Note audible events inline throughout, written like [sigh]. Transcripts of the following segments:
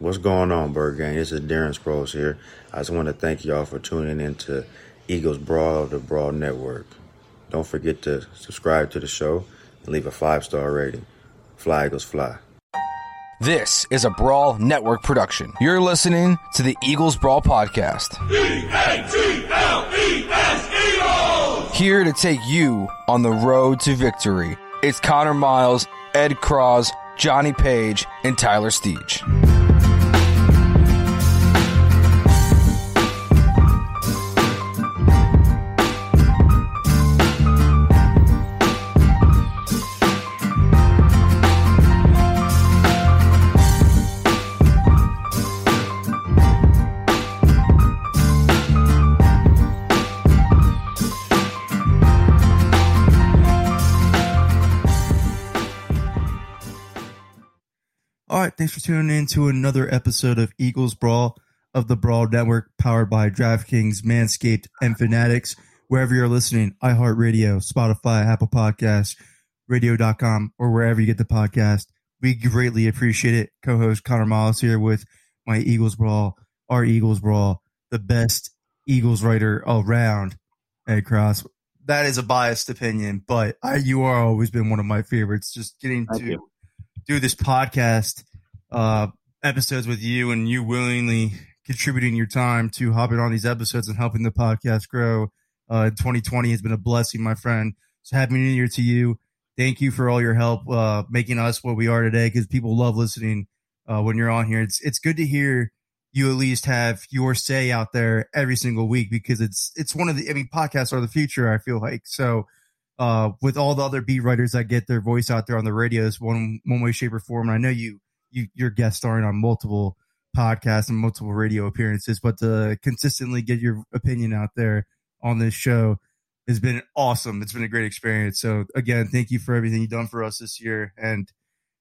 What's going on, Bird Gang? This is Darren Sproles here. I just want to thank y'all for tuning in to Eagles Brawl of the Brawl Network. Don't forget to subscribe to the show and leave a five star rating. Fly Eagles Fly. This is a Brawl Network production. You're listening to the Eagles Brawl Podcast. Here to take you on the road to victory. It's Connor Miles, Ed Cross, Johnny Page, and Tyler Steege. Thanks for tuning in to another episode of Eagles Brawl of the Brawl Network, powered by DraftKings, Manscaped, and Fanatics. Wherever you're listening, iHeartRadio, Spotify, Apple Podcasts, Radio.com, or wherever you get the podcast. We greatly appreciate it. Co-host Connor Miles here with my Eagles Brawl, our Eagles Brawl, the best Eagles writer around. Ed Cross. That is a biased opinion, but I, you are always been one of my favorites. Just getting Thank to you. do this podcast uh, episodes with you and you willingly contributing your time to hopping on these episodes and helping the podcast grow. Uh, 2020 has been a blessing, my friend. So happy new year to you. Thank you for all your help uh, making us what we are today because people love listening uh, when you're on here. It's it's good to hear you at least have your say out there every single week because it's it's one of the I mean podcasts are the future. I feel like so uh, with all the other beat writers that get their voice out there on the radios one one way, shape, or form. And I know you you you're guest starring on multiple podcasts and multiple radio appearances, but to consistently get your opinion out there on this show has been awesome. It's been a great experience. So again, thank you for everything you've done for us this year. And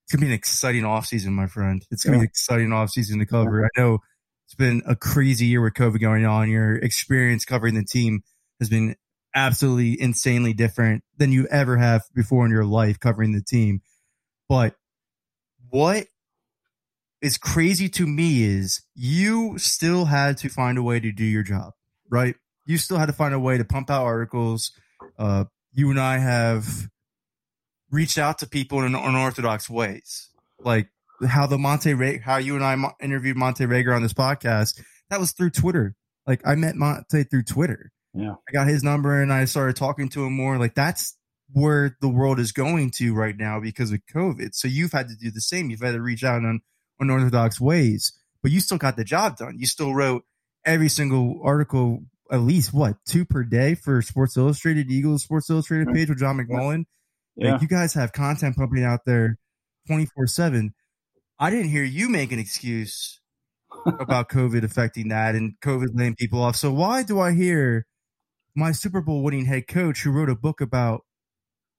it's gonna be an exciting off season, my friend. It's gonna be an exciting off season to cover. I know it's been a crazy year with COVID going on. Your experience covering the team has been absolutely insanely different than you ever have before in your life covering the team. But what is crazy to me is you still had to find a way to do your job, right? You still had to find a way to pump out articles. Uh, you and I have reached out to people in unorthodox ways, like how the Monte Ray, how you and I mo- interviewed Montae Reagor on this podcast. That was through Twitter. Like I met Montae through Twitter. Yeah. I got his number and I started talking to him more. Like that's where the world is going to right now because of COVID. So you've had to do the same. You've had to reach out in unorthodox ways, but you still got the job done. You still wrote every single article, at least what two per day for Sports Illustrated, Eagles Sports Illustrated page with John McMullen. Yeah. Like you guys have content pumping out there twenty four seven. I didn't hear you make an excuse [laughs] about COVID affecting that and COVID laying people off. So why do I hear my Super Bowl winning head coach who wrote a book about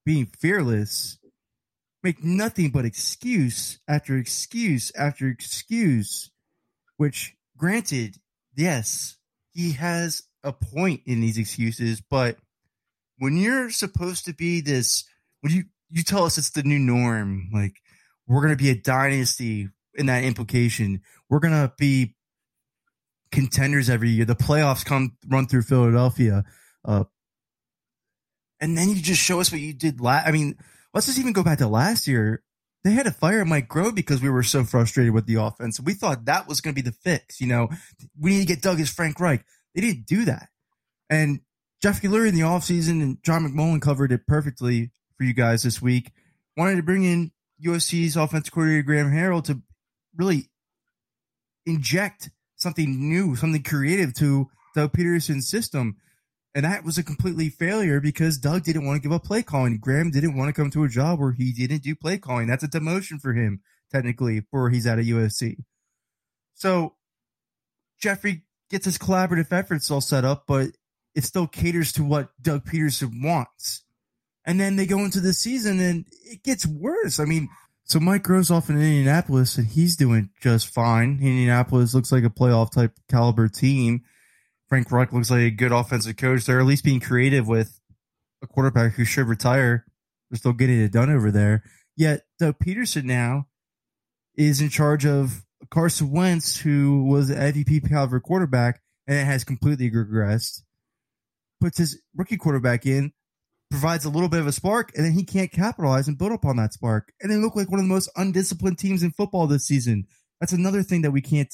being fearless make nothing but excuse after excuse after excuse, which granted, yes, he has a point in these excuses, but when you're supposed to be this, when you, you tell us it's the new norm, like we're going to be a dynasty in that implication, we're going to be contenders every year. The playoffs come run through Philadelphia. Uh, and then you just show us what you did last. I mean, let's just even go back to last year. They had to fire Mike Groh because we were so frustrated with the offense. We thought that was going to be the fix. You know, we need to get Doug as Frank Reich. They didn't do that. And Jeff Lurie in the offseason and John McMullen covered it perfectly for you guys this week. Wanted to bring in USC's offensive coordinator Graham Harrell to really inject something new, something creative to Doug Pederson's system. And that was a completely failure because Doug didn't want to give up play calling. Graham didn't want to come to a job where he didn't do play calling. That's a demotion for him, technically, where he's out of USC. So Jeffrey gets his collaborative efforts all set up, but it still caters to what Doug Pederson wants. And then they go into the season and it gets worse. I mean, so Mike Groh's off in Indianapolis and he's doing just fine. Indianapolis looks like a playoff type caliber team. Frank Reich looks like a good offensive coach. They're at least being creative with a quarterback who should retire. They're still getting it done over there. Yet Doug Pederson now is in charge of Carson Wentz, who was an MVP caliber quarterback and it has completely regressed. Puts his rookie quarterback in provides a little bit of a spark, and then he can't capitalize and build upon that spark. And they look like one of the most undisciplined teams in football this season. That's another thing that we can't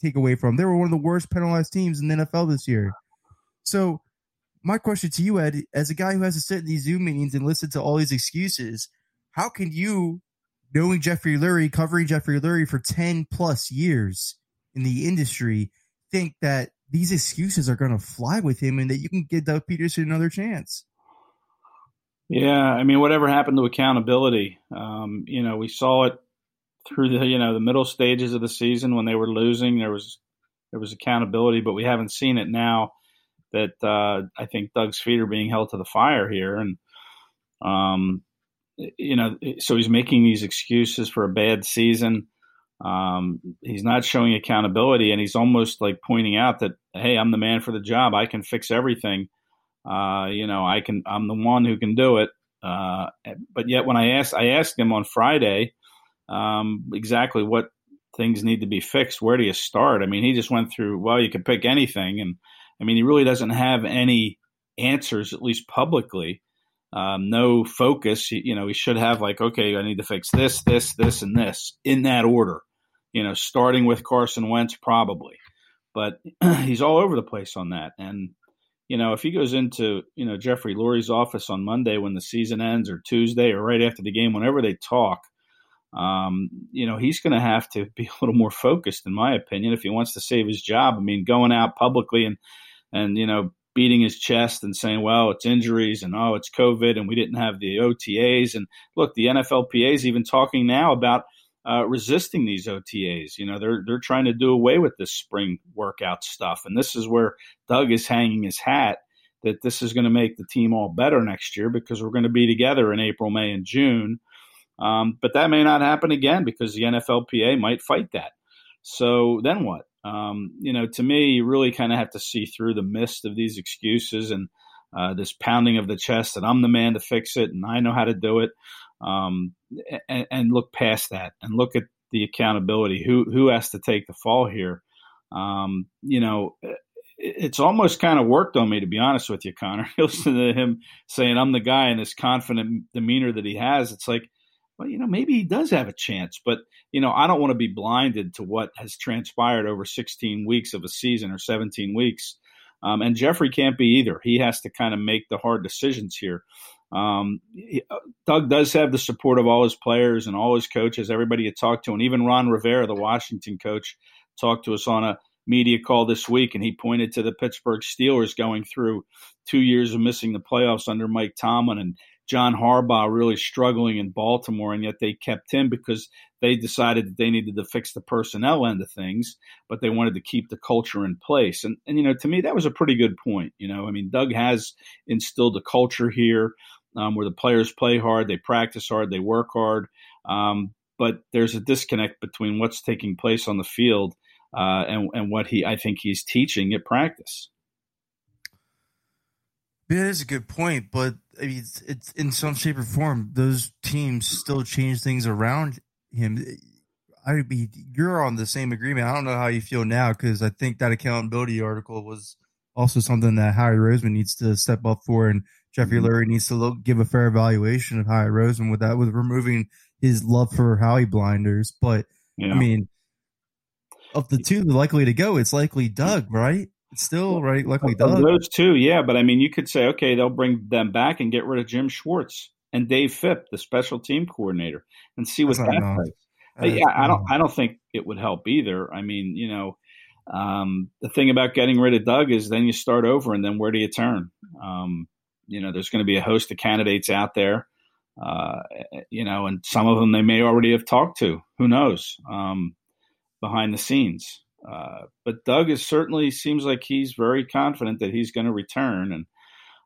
take away from. They were one of the worst penalized teams in the NFL this year. So, my question to you, Ed, as a guy who has to sit in these Zoom meetings and listen to all these excuses, how can you, knowing Jeffrey Lurie, covering Jeffrey Lurie for 10 plus years in the industry, think that these excuses are going to fly with him and that you can give Doug Pederson another chance? Yeah, I mean, whatever happened to accountability? Um, you know, we saw it through the you know the middle stages of the season when they were losing. There was there was accountability, but we haven't seen it now. That uh, I think Doug's feet are being held to the fire here, and um, you know, so he's making these excuses for a bad season. Um, he's not showing accountability, and he's almost like pointing out that, hey, I'm the man for the job. I can fix everything. Uh, you know, I can. I'm the one who can do it. Uh, but yet, when I asked, I asked him on Friday um, exactly what things need to be fixed. Where do you start? I mean, he just went through. Well, you can pick anything, and I mean, he really doesn't have any answers, at least publicly. Um, no focus. You know, he should have like, okay, I need to fix this, this, this, and this in that order. You know, starting with Carson Wentz probably, but [clears throat] he's all over the place on that, and you know, if he goes into, you know, Jeffrey Lurie's office on Monday when the season ends or Tuesday or right after the game, whenever they talk, um, you know, he's going to have to be a little more focused, in my opinion, if he wants to save his job. I mean, going out publicly and, and, you know, beating his chest and saying, well, it's injuries and, oh, it's COVID and we didn't have the OTAs. And look, the NFLPA is even talking now about, uh, resisting these OTAs. You know, they're they're trying to do away with this spring workout stuff, and this is where Doug is hanging his hat that this is going to make the team all better next year because we're going to be together in April, May, and June. Um, but that may not happen again because the NFLPA might fight that. So then what? Um, you know, to me, you really kind of have to see through the mist of these excuses and uh, this pounding of the chest that I'm the man to fix it and I know how to do it um, and, and, look past that and look at the accountability. Who who has to take the fall here? Um, you know, it's almost kind of worked on me to be honest with you, Connor. [laughs] Listen to him saying I'm the guy and this confident demeanor that he has. It's like, well, you know, maybe he does have a chance, but you know, I don't want to be blinded to what has transpired over 16 weeks of a season or 17 weeks. Um, and Jeffrey can't be either. He has to kind of make the hard decisions here. Um, uh, Doug does have the support of all his players and all his coaches, everybody you talked to, and even Ron Rivera, the Washington coach, talked to us on a media call this week, and he pointed to the Pittsburgh Steelers going through two years of missing the playoffs under Mike Tomlin and John Harbaugh really struggling in Baltimore, and yet they kept him because they decided that they needed to fix the personnel end of things, but they wanted to keep the culture in place. And, and you know, to me, that was a pretty good point. You know, I mean, Doug has instilled a culture here um, where the players play hard, they practice hard, they work hard. Um, but there's a disconnect between what's taking place on the field uh, and, and what he, I think, he's teaching at practice. Yeah, that is a good point, but I mean, it's, it's in some shape or form. Those teams still change things around him. I mean, you're on the same agreement. I don't know how you feel now because I think that accountability article was also something that Howie Roseman needs to step up for, and Jeffrey mm-hmm. Lurie needs to look, give a fair evaluation of Howie Roseman with that, with removing his love for Howie blinders. But yeah. I mean, of the two likely to go, it's likely Doug, right? Still right, likely Doug. Those two, yeah. But I mean, you could say, okay, they'll bring them back and get rid of Jim Schwartz and Dave Fipp, the special team coordinator, and see what That's that does. Uh, yeah, I don't. I don't think it would help either. I mean, you know, um, the thing about getting rid of Doug is then you start over, and then where do you turn? Um, you know, there's going to be a host of candidates out there, uh, you know, and some of them they may already have talked to. Who knows? Um, behind the scenes. Uh, but Doug is certainly seems like he's very confident that he's going to return. And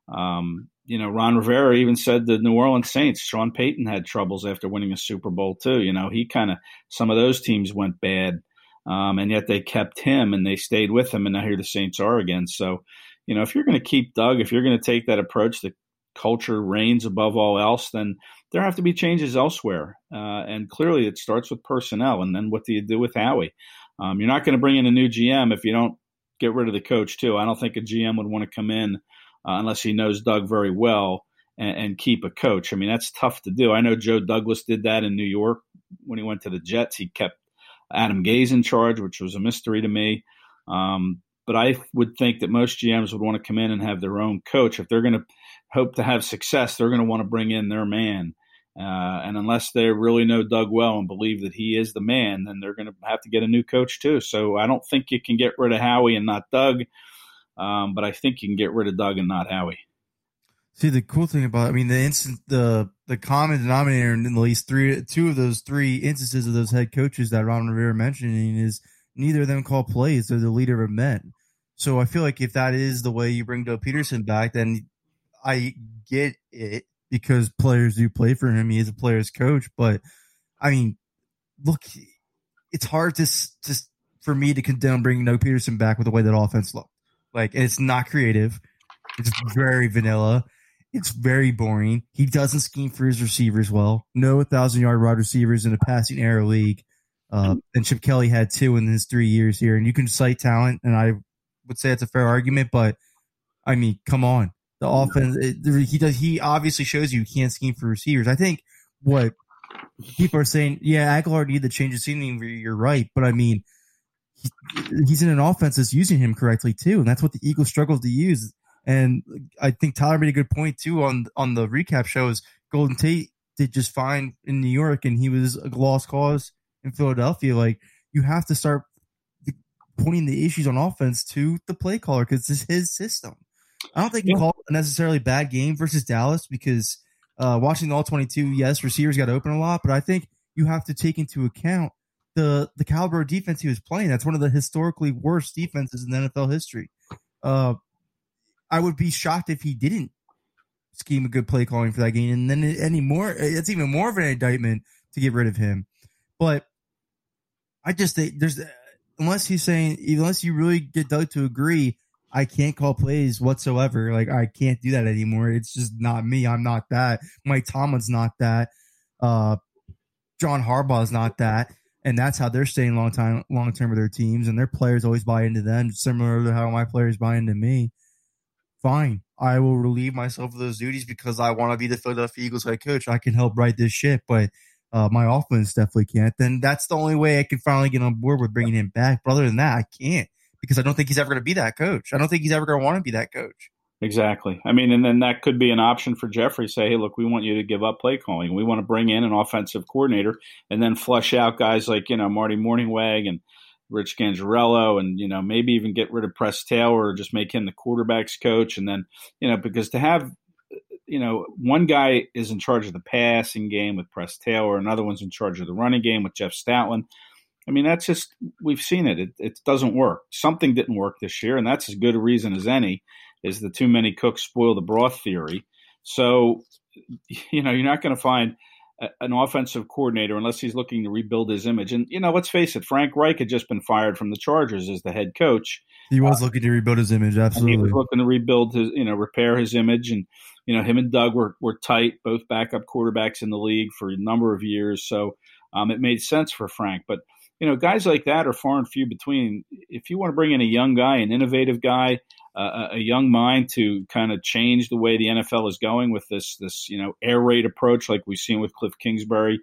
um, you know, Ron Rivera even said the New Orleans Saints, Sean Payton had troubles after winning a Super Bowl too. You know, he kind of some of those teams went bad, um, and yet they kept him and they stayed with him, and now here the Saints are again. So, you know, if you're going to keep Doug, if you're going to take that approach that culture reigns above all else, then there have to be changes elsewhere. Uh, and clearly, it starts with personnel, and then what do you do with Howie? Um, you're not going to bring in a new GM if you don't get rid of the coach too. I don't think a GM would want to come in uh, unless he knows Doug very well and, and, keep a coach. I mean, that's tough to do. I know Joe Douglas did that in New York when he went to the Jets. He kept Adam Gase in charge, which was a mystery to me. Um, but I would think that most GMs would want to come in and have their own coach. If they're going to hope to have success, they're going to want to bring in their man. Uh, and unless they really know Doug well and believe that he is the man, then they're going to have to get a new coach too. So I don't think you can get rid of Howie and not Doug. Um, but I think you can get rid of Doug and not Howie. See the cool thing about I mean the instant the the common denominator in at least three two of those three instances of those head coaches that Ron Rivera mentioning is neither of them call plays. They're the leader of men. So I feel like if that is the way you bring Doug Pederson back, then I get it because players do play for him. He is a player's coach, but I mean, look, it's hard to just for me to condemn bringing Doug Pederson back with the way that offense looked. Like it's not creative. It's very vanilla. It's very boring. He doesn't scheme for his receivers well. No thousand yard wide receivers in a passing era league. Uh, and Chip Kelly had two in his three years here. And you can cite talent, and I would say it's a fair argument. But I mean, come on, the offense. It, he does. He obviously shows you he can't scheme for receivers. I think what people are saying, yeah, Agholor needed to change his scheme. You're right, but I mean, he's in an offense that's using him correctly too, and that's what the Eagles struggle to use. And I think Tyler made a good point too on on the recap show. Is Golden Tate did just fine in New York, and he was a lost cause in Philadelphia. Like you have to start pointing the issues on offense to the play caller because it's his system. I don't think you yeah. called a necessarily bad game versus Dallas because uh, watching the all twenty two, yes, receivers got open a lot, but I think you have to take into account the the caliber of defense he was playing. That's one of the historically worst defenses in NFL history. Uh, I would be shocked if he didn't scheme a good play calling for that game, and then any more. It's even more of an indictment to get rid of him. But I just think there's unless he's saying unless you really get Doug to agree, I can't call plays whatsoever. Like I can't do that anymore. It's just not me. I'm not that. Mike Tomlin's not that. Uh, John Harbaugh's not that and that's how they're staying long time long term with their teams and their players always buy into them similar to how my players buy into me fine i will relieve myself of those duties because i want to be the philadelphia eagles head coach i can help write this shit, but uh, my offense definitely can't then that's the only way i can finally get on board with bringing him back but other than that i can't because i don't think he's ever going to be that coach i don't think he's ever going to want to be that coach Exactly. I mean, and then that could be an option for Jeffrey. Say, hey, look, we want you to give up play calling. We want to bring in an offensive coordinator and then flush out guys like you know Marty Mornhinweg and Rich Scangarello, and you know maybe even get rid of Press Taylor or just make him the quarterbacks coach. And then you know because to have you know one guy is in charge of the passing game with Press Taylor, another one's in charge of the running game with Jeff Stoutland. I mean, that's just we've seen it. It, it doesn't work. Something didn't work this year, and that's as good a reason as any is the too many cooks spoil the broth theory. So, you know, you're not going to find a, an offensive coordinator unless he's looking to rebuild his image. And, you know, let's face it, Frank Reich had just been fired from the Chargers as the head coach. He was uh, looking to rebuild his image, absolutely. he was looking to rebuild his, you know, repair his image. And, you know, him and Doug were, were tight, both backup quarterbacks in the league for a number of years. So um, it made sense for Frank. But, you know, guys like that are far and few between. If you want to bring in a young guy, an innovative guy, uh, a young mind to kind of change the way the NFL is going with this this you know air raid approach like we've seen with Cliff Kingsbury,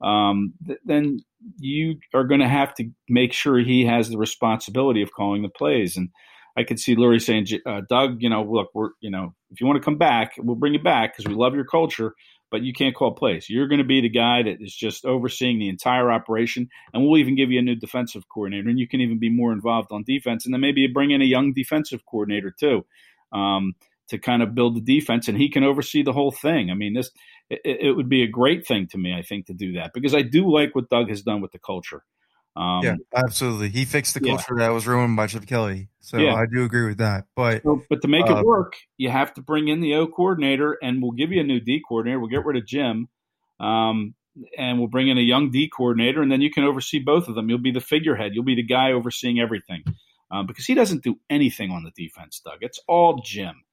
um, th- then you are going to have to make sure he has the responsibility of calling the plays. And I could see Lurie saying, uh, Doug, you know, look, we're you know, if you want to come back, we'll bring you back because we love your culture but you can't call plays. You're going to be the guy that is just overseeing the entire operation, and we'll even give you a new defensive coordinator, and you can even be more involved on defense, and then maybe you bring in a young defensive coordinator too. Um, to kind of build the defense, and he can oversee the whole thing. I mean, this it, it, would be a great thing to me, I think, to do that because I do like what Doug has done with the culture. Um, yeah, absolutely. He fixed the Yeah. culture that was ruined by Chip Kelly. So Yeah. I do agree with that. But So, but to make Uh, it work, you have to bring in the O coordinator, and we'll give you a new D coordinator. We'll get rid of Jim, um, and we'll bring in a young D coordinator, and then you can oversee both of them. You'll be the figurehead. You'll be the guy overseeing everything, um, because he doesn't do anything on the defense, Doug. It's all Jim,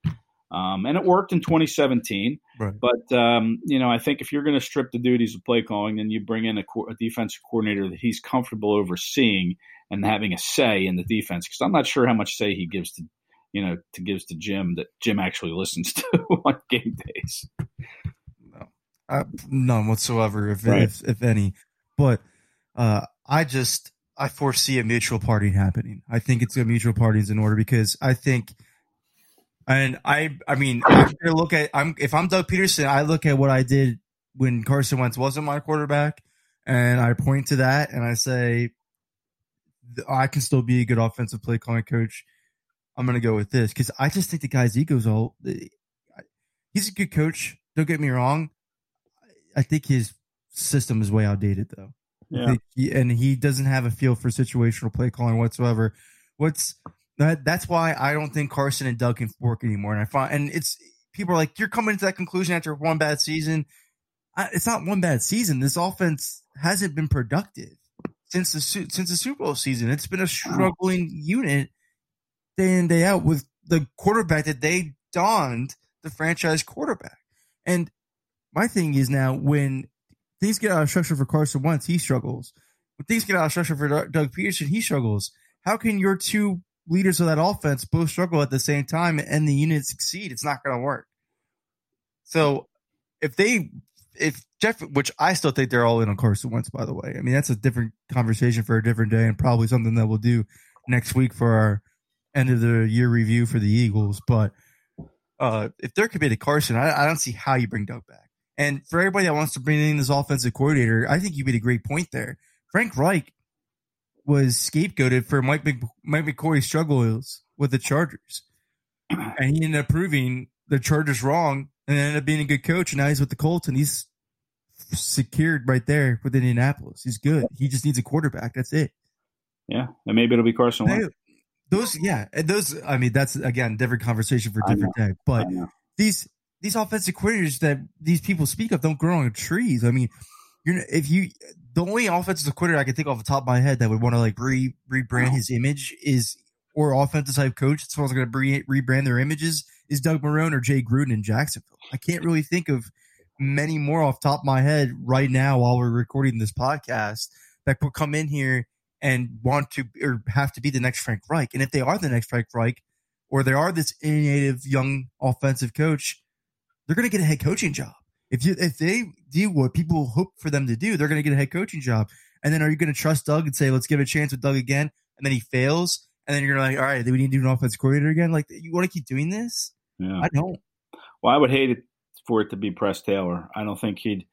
um, and it worked in 2017. Right. But um, you know, I think if you're going to strip the duties of play calling, then you bring in a, co- a defensive coordinator that he's comfortable overseeing and having a say in the defense. Because I'm not sure how much say he gives to, you know, to gives to Jim that Jim actually [laughs] listens to on game days. No. Uh, none whatsoever, if, Right. if if any. But uh, I just I foresee a mutual party happening. I think it's a mutual parties in order because I think, and I I mean I'm look at I'm if I'm Doug Pederson, I look at what I did when Carson Wentz wasn't my quarterback, and I point to that and I say I can still be a good offensive play calling coach. I'm gonna go with this because I just think the guy's ego's all. Eh, he's a good coach. Don't get me wrong. I think his system is way outdated, though. Yeah, he- and he doesn't have a feel for situational play calling whatsoever. What's that? That's why I don't think Carson and Doug can work anymore. And I find, and it's people are like, you're coming to that conclusion after one bad season. I, it's not one bad season. This offense hasn't been productive since the since the Super Bowl season. It's been a struggling unit day in day out with the quarterback that they donned the franchise quarterback. And my thing is now when things get out of structure for Carson once he struggles. When things get out of structure for Doug Pederson, he struggles. How can your two leaders of that offense both struggle at the same time and the unit succeed? It's not going to work. So if they, if Jeff, which I still think they're all in on Carson Wentz, by the way. I mean, that's a different conversation for a different day and probably something that we'll do next week for our end of the year review for the Eagles. But uh, if they're committed to Carson, I, I don't see how you bring Doug back. And for everybody that wants to bring in this offensive coordinator, I think you made a great point there. Frank Reich was scapegoated for Mike Mc, Mike McCoy's struggles with the Chargers, [clears throat] and he ended up proving the Chargers wrong, and ended up being a good coach. And now he's with the Colts, and he's secured right there with Indianapolis. He's good. He just needs a quarterback. That's it. yeah, and maybe it'll be Carson Wentz. Those, yeah, and those. I mean, that's again different conversation for different day. But these these offensive coordinators that these people speak of don't grow on trees. I mean, you're if you the only offensive coordinator I can think off the top of my head that would want to like re rebrand his image is or offensive type coach that's going to re- rebrand their images is Doug Marrone or Jay Gruden in Jacksonville. I can't really think of many more off the top of my head right now while we're recording this podcast that could come in here and want to or have to be the next Frank Reich. And if they are the next Frank Reich or they are this innovative young offensive coach, they're going to get a head coaching job. If you if they do what people hope for them to do, they're going to get a head coaching job. And then are you going to trust Doug and say, let's give it a chance with Doug again? And then he fails. And then you're like, all right, then we need to do an offensive coordinator again. Like, you want to keep doing this? Yeah. I don't. Well, I would hate it for it to be Press Taylor. I don't think he'd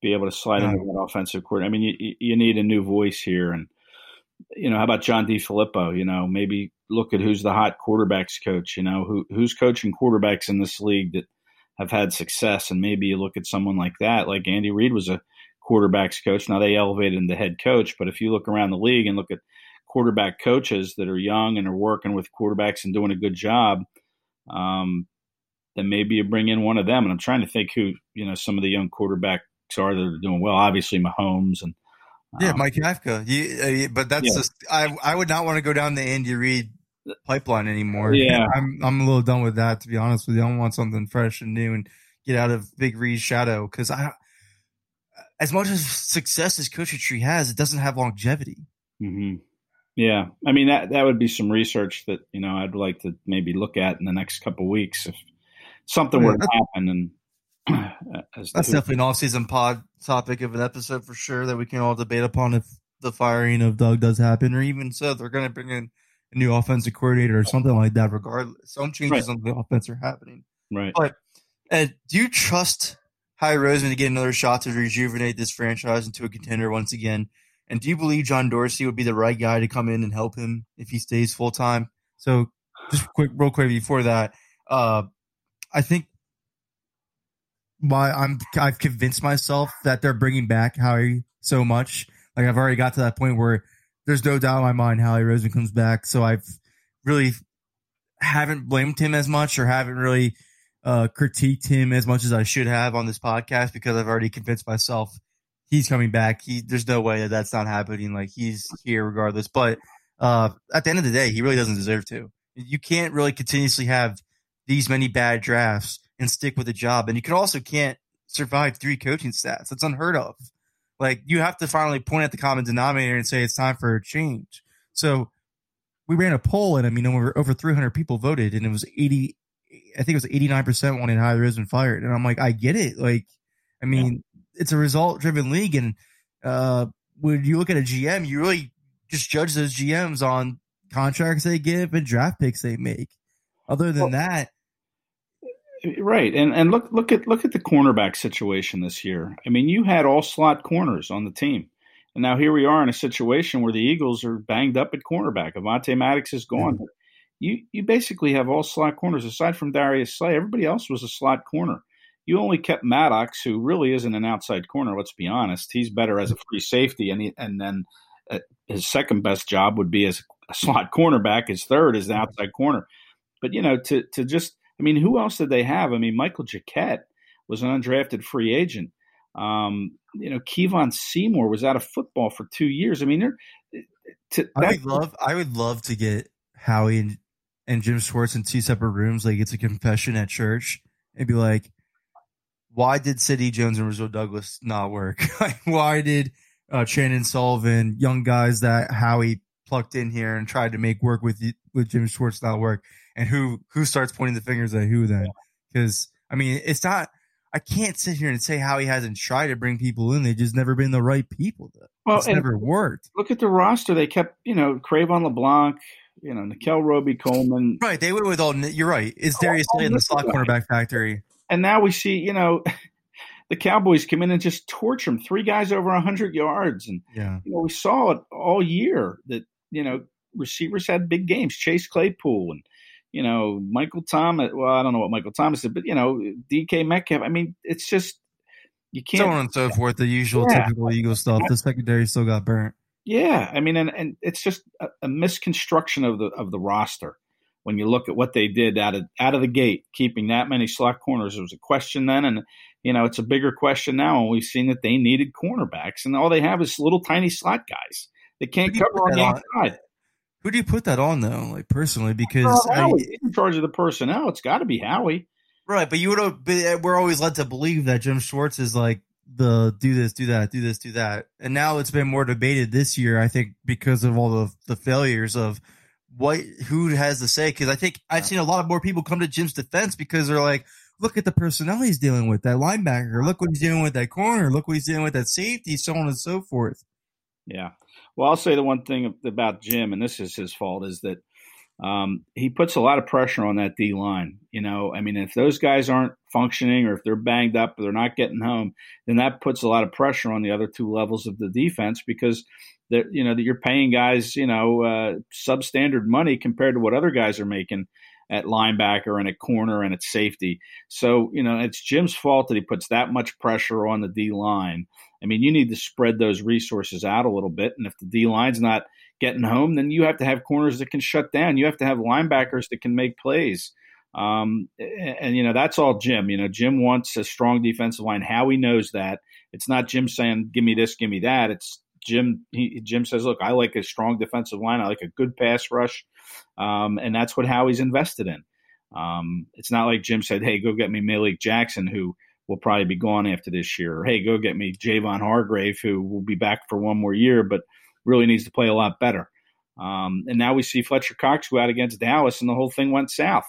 be able to slide No. into that offensive court. I mean, you- you, you need a new voice here, and you know, how about John DeFilippo? You know, maybe look at who's the hot quarterbacks coach. You know, who who's coaching quarterbacks in this league that have had success, and maybe you look at someone like that. Like Andy Reid was a quarterbacks coach. Now they elevated him to head coach, but if you look around the league and look at quarterback coaches that are young and are working with quarterbacks and doing a good job, um, then maybe you bring in one of them. And I'm trying to think who you know some of the young quarterbacks are that are doing well. Obviously, Mahomes and Yeah, um, Mike Kafka. You, uh, but that's Yeah. just I. I would not want to go down the Andy Reid pipeline anymore. Yeah. I'm. I'm a little done with that. To be honest with you, I want something fresh and new and get out of Big Reid's shadow because I. As much as success as coaching tree has, it doesn't have longevity. hmm Yeah, I mean that that would be some research that you know I'd like to maybe look at in the next couple of weeks if something Yeah, were to happen. And [clears throat] as That's definitely an off-season pod topic of an episode for sure that we can all debate upon if the firing of Doug does happen, or even so, they're going to bring in a new offensive coordinator or something like that. Regardless, some changes Right. on the offense are happening. right. Ed, do you trust Howie Roseman to get another shot to rejuvenate this franchise into a contender once again? And do you believe John Dorsey would be the right guy to come in and help him if he stays full time? So, just quick, real quick before that, uh, I think why I'm I've convinced myself that they're bringing back Howie so much. Like I've already got to that point where there's no doubt in my mind Howie Roseman comes back. So I've really haven't blamed him as much or haven't really uh, critiqued him as much as I should have on this podcast because I've already convinced myself he's coming back. He there's no way that that's not happening. Like he's here regardless. But uh, at the end of the day, he really doesn't deserve to. You can't really continuously have these many bad drafts and stick with a job, and you can also can't survive three coaching staffs. That's unheard of. Like you have to finally point at the common denominator and say it's time for a change. So we ran a poll, and I mean, over over 300 people voted, and it was 80. I think it was 89 percent wanted Howie Roseman fired, and I'm like, I get it. Like, I mean, yeah. it's a result driven league, and uh, when you look at a GM, you really just judge those GMs on contracts they give and draft picks they make. Other than well, that, right? And and look look at look at the cornerback situation this year. I mean, you had all slot corners on the team. And now here we are in a situation where the Eagles are banged up at cornerback. Avonte Maddox is gone. Mm-hmm. You you basically have all slot corners aside from Darius Slay. Everybody else was a slot corner. You only kept Maddox, who really isn't an outside corner. Let's be honest; he's better as a free safety, and he, and then uh, his second best job would be as a slot cornerback. His third is the mm-hmm. outside corner. But you know, to to just, I mean, who else did they have? I mean, Michael Jacquet was an undrafted free agent. Um, you know, Kevon Seymour was out of football for two years. I mean, they're. To, I would love, I would love to get Howie and, and Jim Schwartz in two separate rooms. Like it's a confession at church, and be like, "Why did Sidney Jones and Rasul Douglas not work? [laughs] why did uh, Chandon Sullivan, young guys that Howie plucked in here and tried to make work with with Jim Schwartz not work? And who who starts pointing the fingers at who then? Because I mean, it's not I can't sit here and say how he hasn't tried to bring people in. They've just never been the right people. Though. Well, it's never worked. Look at the roster. They kept, you know, Cre'Von LeBlanc, you know, Nickell Robey-Coleman. Right. They went with all, you're right. Is Darius Slay in the slot cornerback factory. And now we see, you know, [laughs] the Cowboys come in and just torch them. Three guys over 100 yards. And, yeah. you know, we saw it all year that, you know, receivers had big games. Chase Claypool and, you know, Michael Thomas. Well, I don't know what Michael Thomas did, but you know, DK Metcalf. I mean, it's just you can't. So on and so forth. The usual yeah. typical Eagle stuff. The secondary still got burnt. Yeah, I mean, and, and it's just a, a, misconstruction of the of the roster when you look at what they did out of out of the gate, keeping that many slot corners. It was a question then, and you know, it's a bigger question now. And we've seen that they needed cornerbacks, and all they have is little tiny slot guys. They can't cover on the outside. Who do you put that on though? Like personally, because well, I, in charge of the personnel, it's got to be Howie. Right, but you would have. Eh, we're always led to believe that Jim Schwartz is like the do this, do that, do this, do that, and now it's been more debated this year. I think because of all the the failures of what who has to say. Because I think I've seen a lot of more people come to Jim's defense because they're like, look at the personnel he's dealing with, that linebacker. Look what he's doing with that corner. Look what he's doing with that safety, so on and so forth. Yeah. Well, I'll say the one thing about Jim, and this is his fault, is that um, he puts a lot of pressure on that D line. You know, I mean, if those guys aren't functioning or if they're banged up or they're not getting home, then that puts a lot of pressure on the other two levels of the defense because that you know that you're paying guys you know uh, substandard money compared to what other guys are making at linebacker and at corner and at safety. So you know it's Jim's fault that he puts that much pressure on the D line. I mean, you need to spread those resources out a little bit. And if the D line's not getting home, then you have to have corners that can shut down. You have to have linebackers that can make plays. Um, and, and, you know, that's all Jim. You know, Jim wants a strong defensive line. Howie knows that. It's not Jim saying, give me this, give me that. It's Jim. He, Jim says, look, I like a strong defensive line. I like a good pass rush. Um, and that's what Howie's invested in. Um, it's not like Jim said, hey, go get me Malik Jackson, who – will probably be gone after this year. Or, hey, go get me Javon Hargrave, who will be back for one more year, but really needs to play a lot better. Um, and now we see Fletcher Cox go out against Dallas, and the whole thing went south.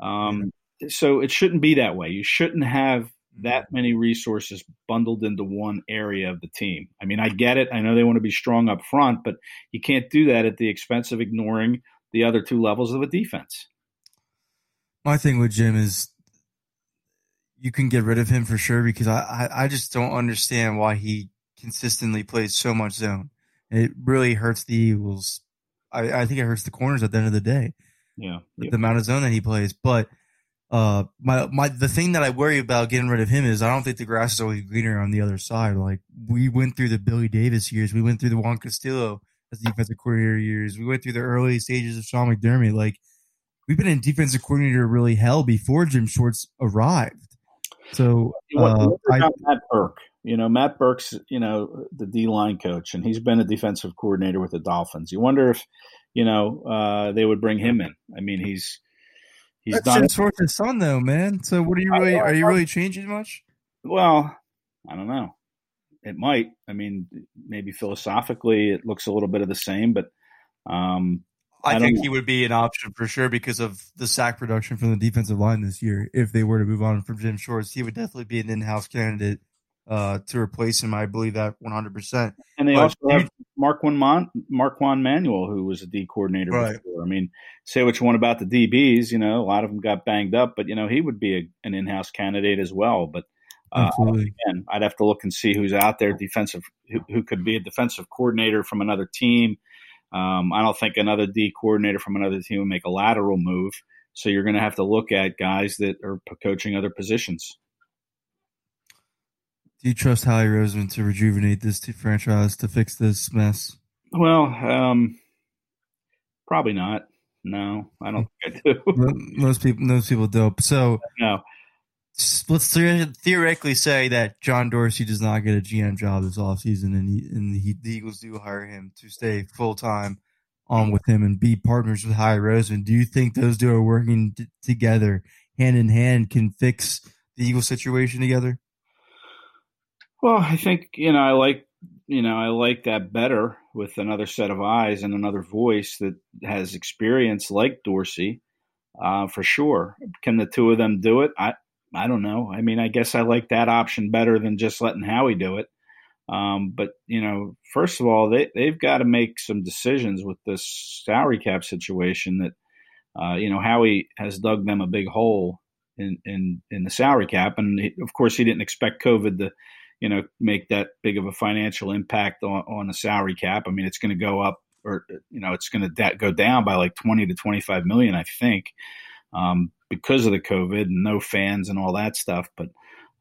Um, so it shouldn't be that way. You shouldn't have that many resources bundled into one area of the team. I mean, I get it. I know they want to be strong up front, but you can't do that at the expense of ignoring the other two levels of a defense. My thing with Jim is you can get rid of him for sure because I, I, I just don't understand why he consistently plays so much zone. It really hurts the Eagles. I, I think it hurts the corners at the end of the day. Yeah, the, the amount of zone that he plays. But uh, my my the thing that I worry about getting rid of him is I don't think the grass is always greener on the other side. Like we went through the Billy Davis years, we went through the Juan Castillo as defensive coordinator years. We went through the early stages of Sean McDermott. Like we've been in defensive coordinator really hell before Jim Schwartz arrived. So uh, I, Matt Burke, you know, Matt Burke's, you know, the D line coach, and he's been a defensive coordinator with the Dolphins. You wonder if, you know, uh, they would bring him in. I mean, he's he's That's done Jim Schwartz's son, though, man. So what are you really? Are you really changing much? Well, I don't know. It might. I mean, maybe philosophically, it looks a little bit of the same, but um, I, I think he would be an option for sure because of the sack production from the defensive line this year. If they were to move on from Jim Schwartz, he would definitely be an in-house candidate uh, to replace him. I believe that 100. percent And they but also have Marquand Mon- Marquand Manuel, who was a D coordinator right. before. I mean, say what you want about the DBs, you know, a lot of them got banged up, but you know, he would be a, an in-house candidate as well. But uh, again, I'd have to look and see who's out there defensive, who, who could be a defensive coordinator from another team um, I don't think another D coordinator from another team would make a lateral move. So you're going to have to look at guys that are coaching other positions. Do you trust Howie Roseman to rejuvenate this franchise to fix this mess? Well, um, probably not. No, I don't think I do. [laughs] most people, most people don't. So no, let's theoretically say that John Dorsey does not get a GM job this offseason and, he, and he, the Eagles do hire him to stay full time on with him and be partners with Howie Roseman. Do you think those two are working t- together hand in hand can fix the Eagles situation together? Well, I think, you know, I like, you know, I like that better with another set of eyes and another voice that has experience like Dorsey. Uh, for sure. Can the two of them do it? I, I don't know. I mean, I guess I like that option better than just letting Howie do it. Um, but you know, first of all, they they've got to make some decisions with this salary cap situation. That uh, you know, Howie has dug them a big hole in in in the salary cap, and he, of course, he didn't expect COVID to you know make that big of a financial impact on, on the salary cap. I mean, it's going to go up, or you know, it's going to da- go down by like twenty to twenty five million, I think. Um, because of the COVID and no fans and all that stuff. But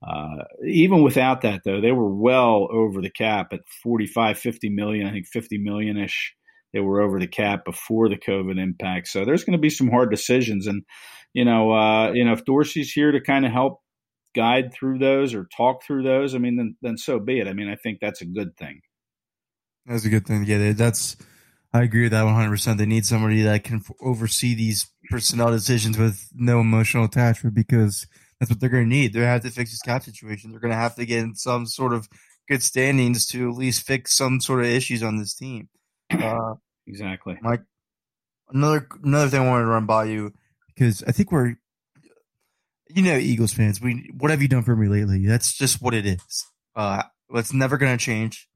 uh, even without that, though, they were well over the cap at 45, 50 million, I think 50 million ish. They were over the cap before the COVID impact. So there's going to be some hard decisions. And, you know, uh, you know, if Dorsey's here to kind of help guide through those or talk through those, I mean, then, then so be it. I mean, I think that's a good thing. That's a good thing. Yeah, that's, I agree with that 100%. They need somebody that can oversee these personnel decisions with no emotional attachment because that's what they're going to need. They're going to have to fix this cap situation. They're going to have to get in some sort of good standings to at least fix some sort of issues on this team. [clears throat] Uh, exactly. Mike, another another thing I wanted to run by you because I think we're, you know, Eagles fans. We what have you done for me lately? That's just what it is. Uh, it's never going to change.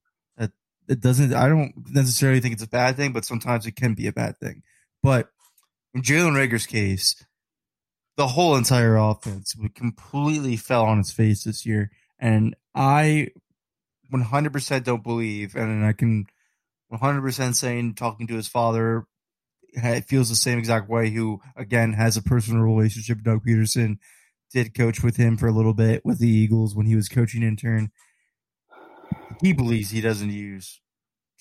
It, doesn't. I don't necessarily think it's a bad thing, but sometimes it can be a bad thing. But in Jalen Reagor's case, the whole entire offense completely fell on its face this year. And I 100% don't believe, and I can 100% saying, talking to his father, it feels the same exact way, who, again, has a personal relationship Doug Pederson did coach with him for a little bit with the Eagles when he was coaching intern. He believes he doesn't use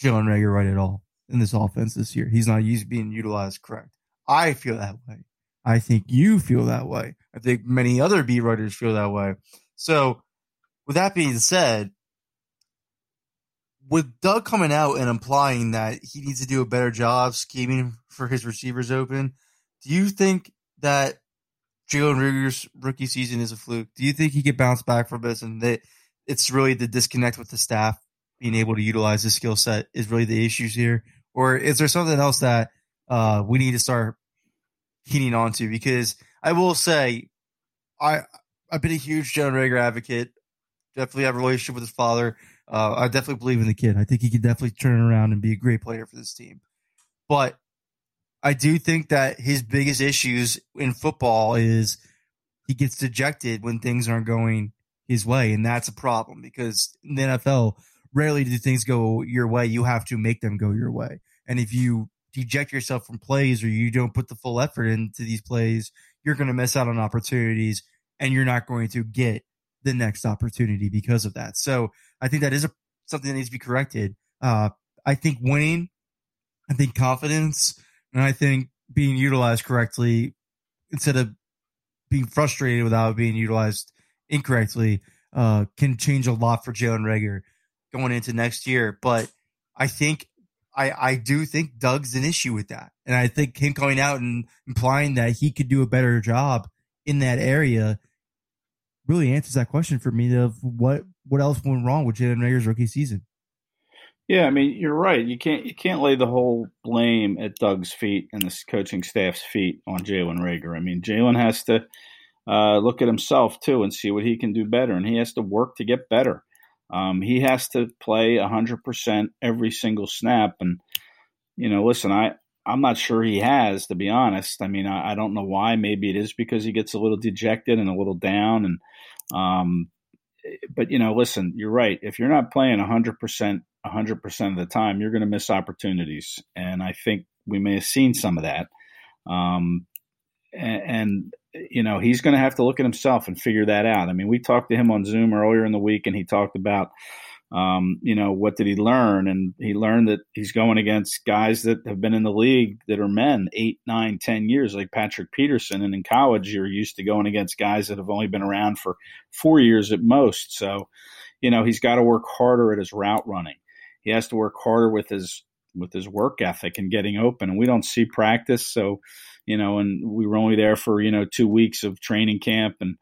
Jalen Reagor right at all in this offense this year. He's not used being utilized correct. I feel that way. I think you feel that way. I think many other beat writers feel that way. So, with that being said, with Doug coming out and implying that he needs to do a better job scheming for his receivers open, do you think that Jalen Reagor's rookie season is a fluke? Do you think he could bounce back from this and that it's really the disconnect with the staff being able to utilize the skill set is really the issues here? Or is there something else that uh, we need to start keening onto because I will say I I've been a huge Jalen Reagor advocate. Definitely have a relationship with his father. Uh, I definitely believe in the kid. I think he can definitely turn around and be a great player for this team. But I do think that his biggest issues in football is he gets dejected when things aren't going his way, and that's a problem because in the NFL, rarely do things go your way. You have to make them go your way, and if you deject yourself from plays or you don't put the full effort into these plays, you're going to miss out on opportunities and you're not going to get the next opportunity because of that. So I think that is a, something that needs to be corrected. Uh, I think winning I think confidence and I think being utilized correctly instead of being frustrated without being utilized incorrectly uh, can change a lot for Jalen Reagor going into next year. But I think I, I do think Doug's an issue with that. And I think him coming out and implying that he could do a better job in that area really answers that question for me of what what else went wrong with Jalen Reagor's rookie season. Yeah, I mean you're right. You can't you can't lay the whole blame at Doug's feet and the coaching staff's feet on Jalen Reagor. I mean Jalen has to uh, look at himself too and see what he can do better, and he has to work to get better. Um, he has to play hundred percent every single snap, and you know, listen, I I'm not sure he has to be honest. I mean, I, I don't know why. Maybe it is because he gets a little dejected and a little down, and um, but you know, listen, you're right. If you're not playing hundred percent 100% of the time, you're going to miss opportunities. And I think we may have seen some of that. Um, and, and, you know, he's going to have to look at himself and figure that out. I mean, we talked to him on Zoom earlier in the week, and he talked about, um, you know, what did he learn? And he learned that he's going against guys that have been in the league that are men eight, nine, ten years, like Patrick Peterson. And in college, you're used to going against guys that have only been around for four years at most. So, you know, he's got to work harder at his route running he has to work harder with his with his work ethic and getting open. And we don't see practice, so you know, and we were only there for you know two weeks of training camp, and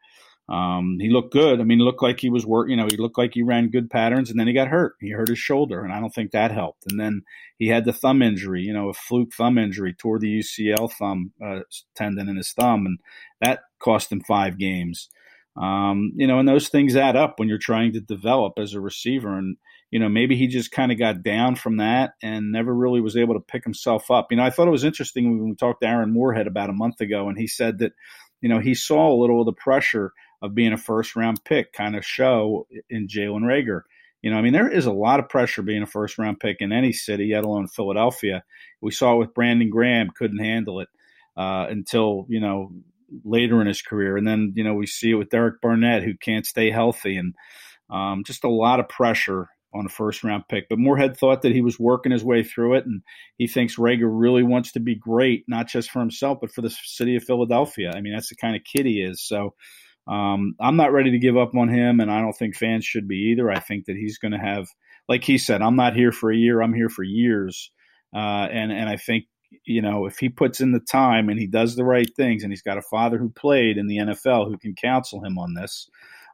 um, he looked good. I mean, looked like he was work. You know, he looked like he ran good patterns, and then he got hurt. He hurt his shoulder, and I don't think that helped. And then he had the thumb injury. You know, a fluke thumb injury, tore the UCL thumb uh, tendon in his thumb, and that cost him five games. Um, you know, and those things add up when you're trying to develop as a receiver. And you know, maybe he just kind of got down from that and never really was able to pick himself up. You know, I thought it was interesting when we talked to Aaron Moorehead about a month ago, and he said that, you know, he saw a little of the pressure of being a first round pick kind of show in Jalen Reagor. You know, I mean, there is a lot of pressure being a first round pick in any city, let alone Philadelphia. We saw it with Brandon Graham, couldn't handle it uh, until, you know, later in his career. And then, you know, we see it with Derek Barnett, who can't stay healthy. And um, just a lot of pressure on a first round pick. But Moorehead thought that he was working his way through it, and he thinks Reagor really wants to be great, not just for himself, but for the city of Philadelphia. I mean, that's the kind of kid he is. So um, I'm not ready to give up on him, and I don't think fans should be either. I think that he's going to have, like he said, I'm not here for a year, I'm here for years. Uh, and and I think you know if he puts in the time and he does the right things, and he's got a father who played in the NFL who can counsel him on this.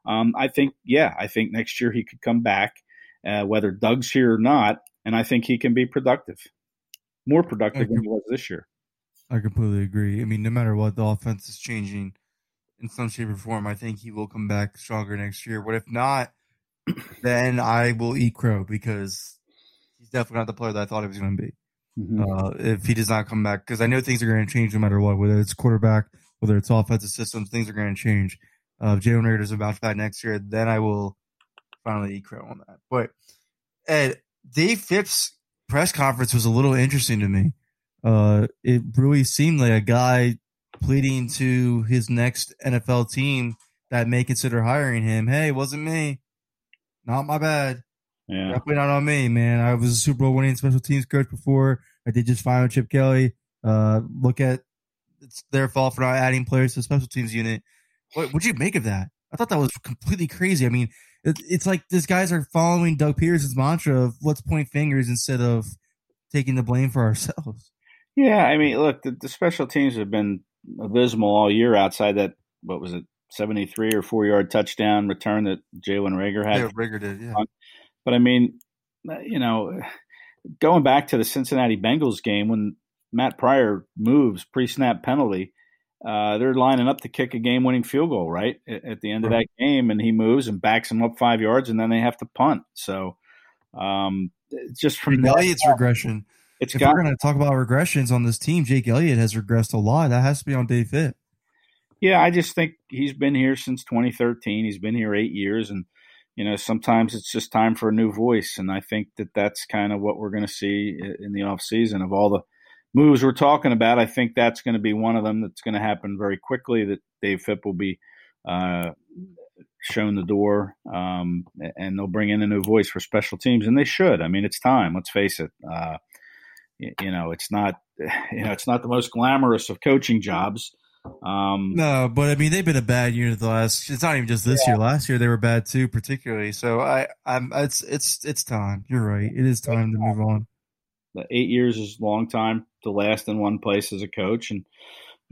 Um, I think, yeah, I think next year he could come back uh, whether Doug's here or not. And I think he can be productive, more productive than he was this year. I completely agree. I mean, no matter what, the offense is changing in some shape or form. I think he will come back stronger next year. But if not, [clears throat] then I will eat crow because he's definitely not the player that I thought he was going to be. Mm-hmm. Uh, if he does not come back, because I know things are going to change no matter what, whether it's quarterback, whether it's offensive systems, things are going to change. Uh, if Jalen Reagor doesn't bounce back next year, then I will finally eat crow on that. But Ed, Dave Fipp press conference was a little interesting to me. Uh, it really seemed like a guy pleading to his next NFL team that may consider hiring him. Hey, it wasn't me. Not my bad. Yeah. Definitely not on me, man. I was a Super Bowl winning special teams coach before. I did just fine with Chip Kelly. Uh, look at it's their fault for not adding players to the special teams unit. What would you make of that? I thought that was completely crazy. I mean, it's like these guys are following Doug Pederson's mantra of let's point fingers instead of taking the blame for ourselves. Yeah, I mean, look, the, the special teams have been abysmal all year. Outside that, what was it, seventy three or four yard touchdown return that Jalen Reagor had? Yeah, Reagor did. Yeah, but I mean, uh, you know, going back to the Cincinnati Bengals game when Matt Pryor moves pre snap penalty uh, they're lining up to kick a game-winning field goal right at, at the end right. of that game, and he moves and backs them up five yards, and then they have to punt. So, um, just from Jake Elliott's regression. It's if got, we're going to talk about regressions on this team, Jake Elliott has regressed a lot. That has to be on Dave Fipp. Yeah, I just think he's been here since 2013. He's been here eight years, and you know sometimes it's just time for a new voice. And I think that that's kind of what we're going to see in the off season of all the moves we're talking about, I think that's going to be one of them that's going to happen very quickly. That Dave Fipp will be uh, shown the door, um, and they'll bring in a new voice for special teams, and they should. I mean, it's time. Let's face it. Uh, you know, it's not [sighs] you know it's not the most glamorous of coaching jobs. Um, no, but I mean they've been a bad unit the last. It's not even just this yeah. year. Last year they were bad too, particularly. So I, I'm. It's it's it's time. You're right. It is time to move on. The eight years is a long time to last in one place as a coach, and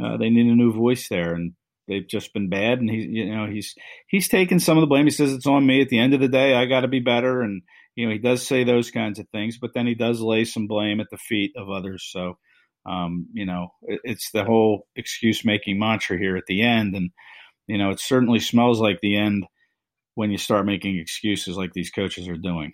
uh, they need a new voice there. And they've just been bad. And he, you know, he's he's taken some of the blame. He says it's on me. At the end of the day, I got to be better. And you know, he does say those kinds of things, but then he does lay some blame at the feet of others. So um, you know, it, it's the whole excuse making mantra here at the end. And, you know, it certainly smells like the end when you start making excuses like these coaches are doing.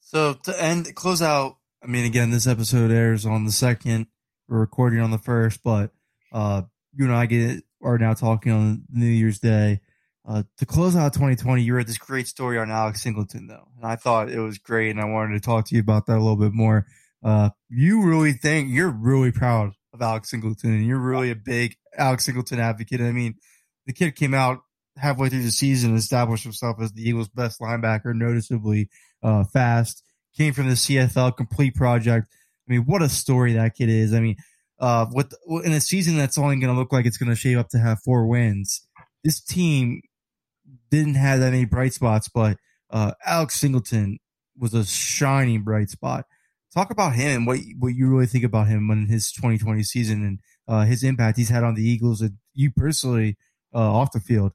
So to end, close out, I mean, again, this episode airs on the second. We're recording on the first, but uh, you and I get are now talking on New Year's Day. Uh, to close out 2020, you read this great story on Alex Singleton, though, and I thought it was great, and I wanted to talk to you about that a little bit more. Uh, you really think you're really proud of Alex Singleton and you're really a big Alex Singleton advocate. I mean, the kid came out halfway through the season and established himself as the Eagles' best linebacker, noticeably uh, fast. Came from the CFL complete project. I mean, what a story that kid is. I mean, uh, in a season that's only going to look like it's going to shape up to have four wins, this team didn't have many bright spots, but uh, Alex Singleton was a shining bright spot. Talk about him. What what you really think about him in his 2020 season and uh, his impact he's had on the Eagles and you personally uh, off the field.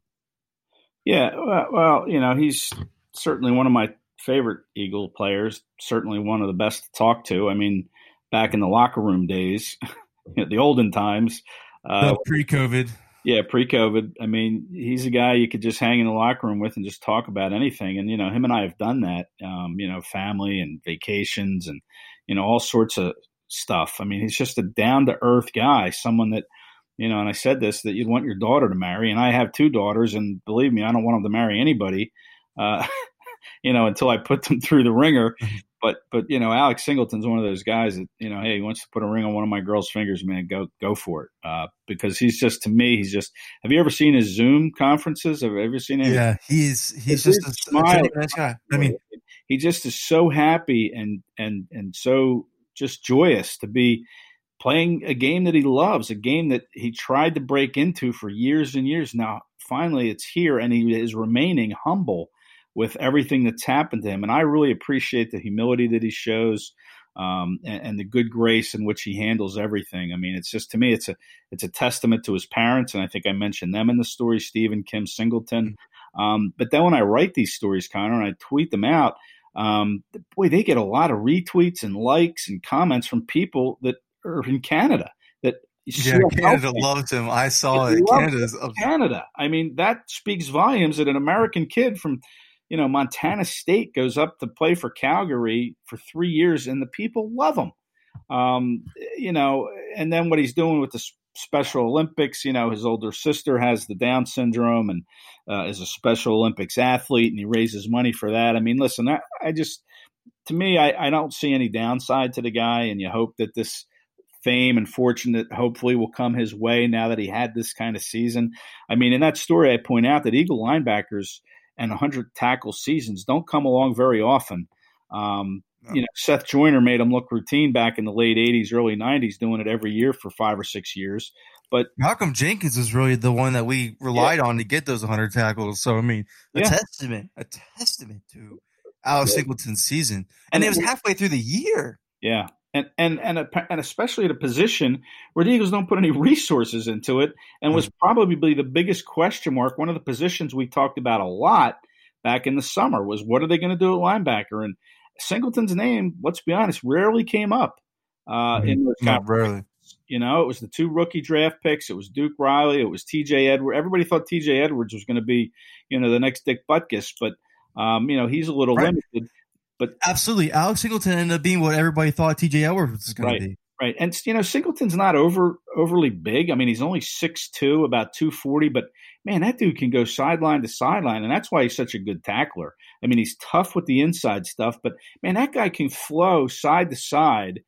Yeah, well, you know, he's certainly one of my favorite Eagle players. Certainly one of the best to talk to. I mean, back in the locker room days, [laughs] the olden times, uh, pre-COVID. Yeah, pre-COVID. I mean, he's a guy you could just hang in the locker room with and just talk about anything. And you know, him and I have done that. Um, you know, family and vacations and you know all sorts of stuff. I mean, he's just a down to earth guy, someone that you know. And I said this that you'd want your daughter to marry, and I have two daughters, and believe me, I don't want them to marry anybody. Uh, [laughs] you know, until I put them [laughs] through the ringer. Mm-hmm. But but you know, Alex Singleton's one of those guys that you know, hey, he wants to put a ring on one of my girl's fingers, man, go go for it. Uh, because he's just to me, he's just. Have you ever seen his Zoom conferences? Have you ever seen him? Yeah, he's he's just a smile. I mean, he just is so happy and and and so just joyous to be playing a game that he loves, a game that he tried to break into for years and years. Now, finally, it's here, and he is remaining humble with everything that's happened to him. And I really appreciate the humility that he shows. Um, and, and, the good grace in which he handles everything. I mean, it's just to me, it's a it's a testament to his parents, and I think I mentioned them in the story, Steve and Kim Singleton. Um, but then when I write these stories, Connor, and I tweet them out, um, boy, they get a lot of retweets and likes and comments from people that are in Canada. That yeah, Canada loves him. I saw it. Canada's Canada. I mean, that speaks volumes that an American kid from you know, Montana State goes up to play for Calgary for three years, and the people love him. Um, you know, and then what he's doing with the Special Olympics, you know, his older sister has the Down syndrome and uh, is a Special Olympics athlete, and he raises money for that. I mean, listen, I, I just, to me, I, I don't see any downside to the guy, and you hope that this fame and fortune that hopefully will come his way now that he had this kind of season. I mean, in that story, I point out that Eagle linebackers – and 100 tackle seasons don't come along very often. Um, no. You know, Seth Joyner made him look routine back in the late 80s, early 90s, doing it every year for five or six years. But Malcolm Jenkins is really the one that we relied yeah. on to get those 100 tackles. So, I mean, a yeah. testament, a testament to Alex yeah. Singleton's season. And, and it was halfway through the year. Yeah and and and, a, and especially at a position where the Eagles don't put any resources into it, and was probably the biggest question mark. One of the positions we talked about a lot back in the summer was what are they going to do at linebacker? And Singleton's name, let's be honest, rarely came up uh, in those Not rarely. You know, it was the two rookie draft picks. It was Duke Riley. It was T.J. Edwards. Everybody thought T.J. Edwards was going to be, you know, the next Dick Butkus, but um, you know he's a little right. limited. But absolutely, Alex Singleton ended up being what everybody thought T.J. Edwards was going right, to be. Right, and you know Singleton's not over overly big. I mean, he's only six two, about two forty, but man, that dude can go sideline to sideline, and that's why he's such a good tackler. I mean, he's tough with the inside stuff, but man, that guy can flow side to side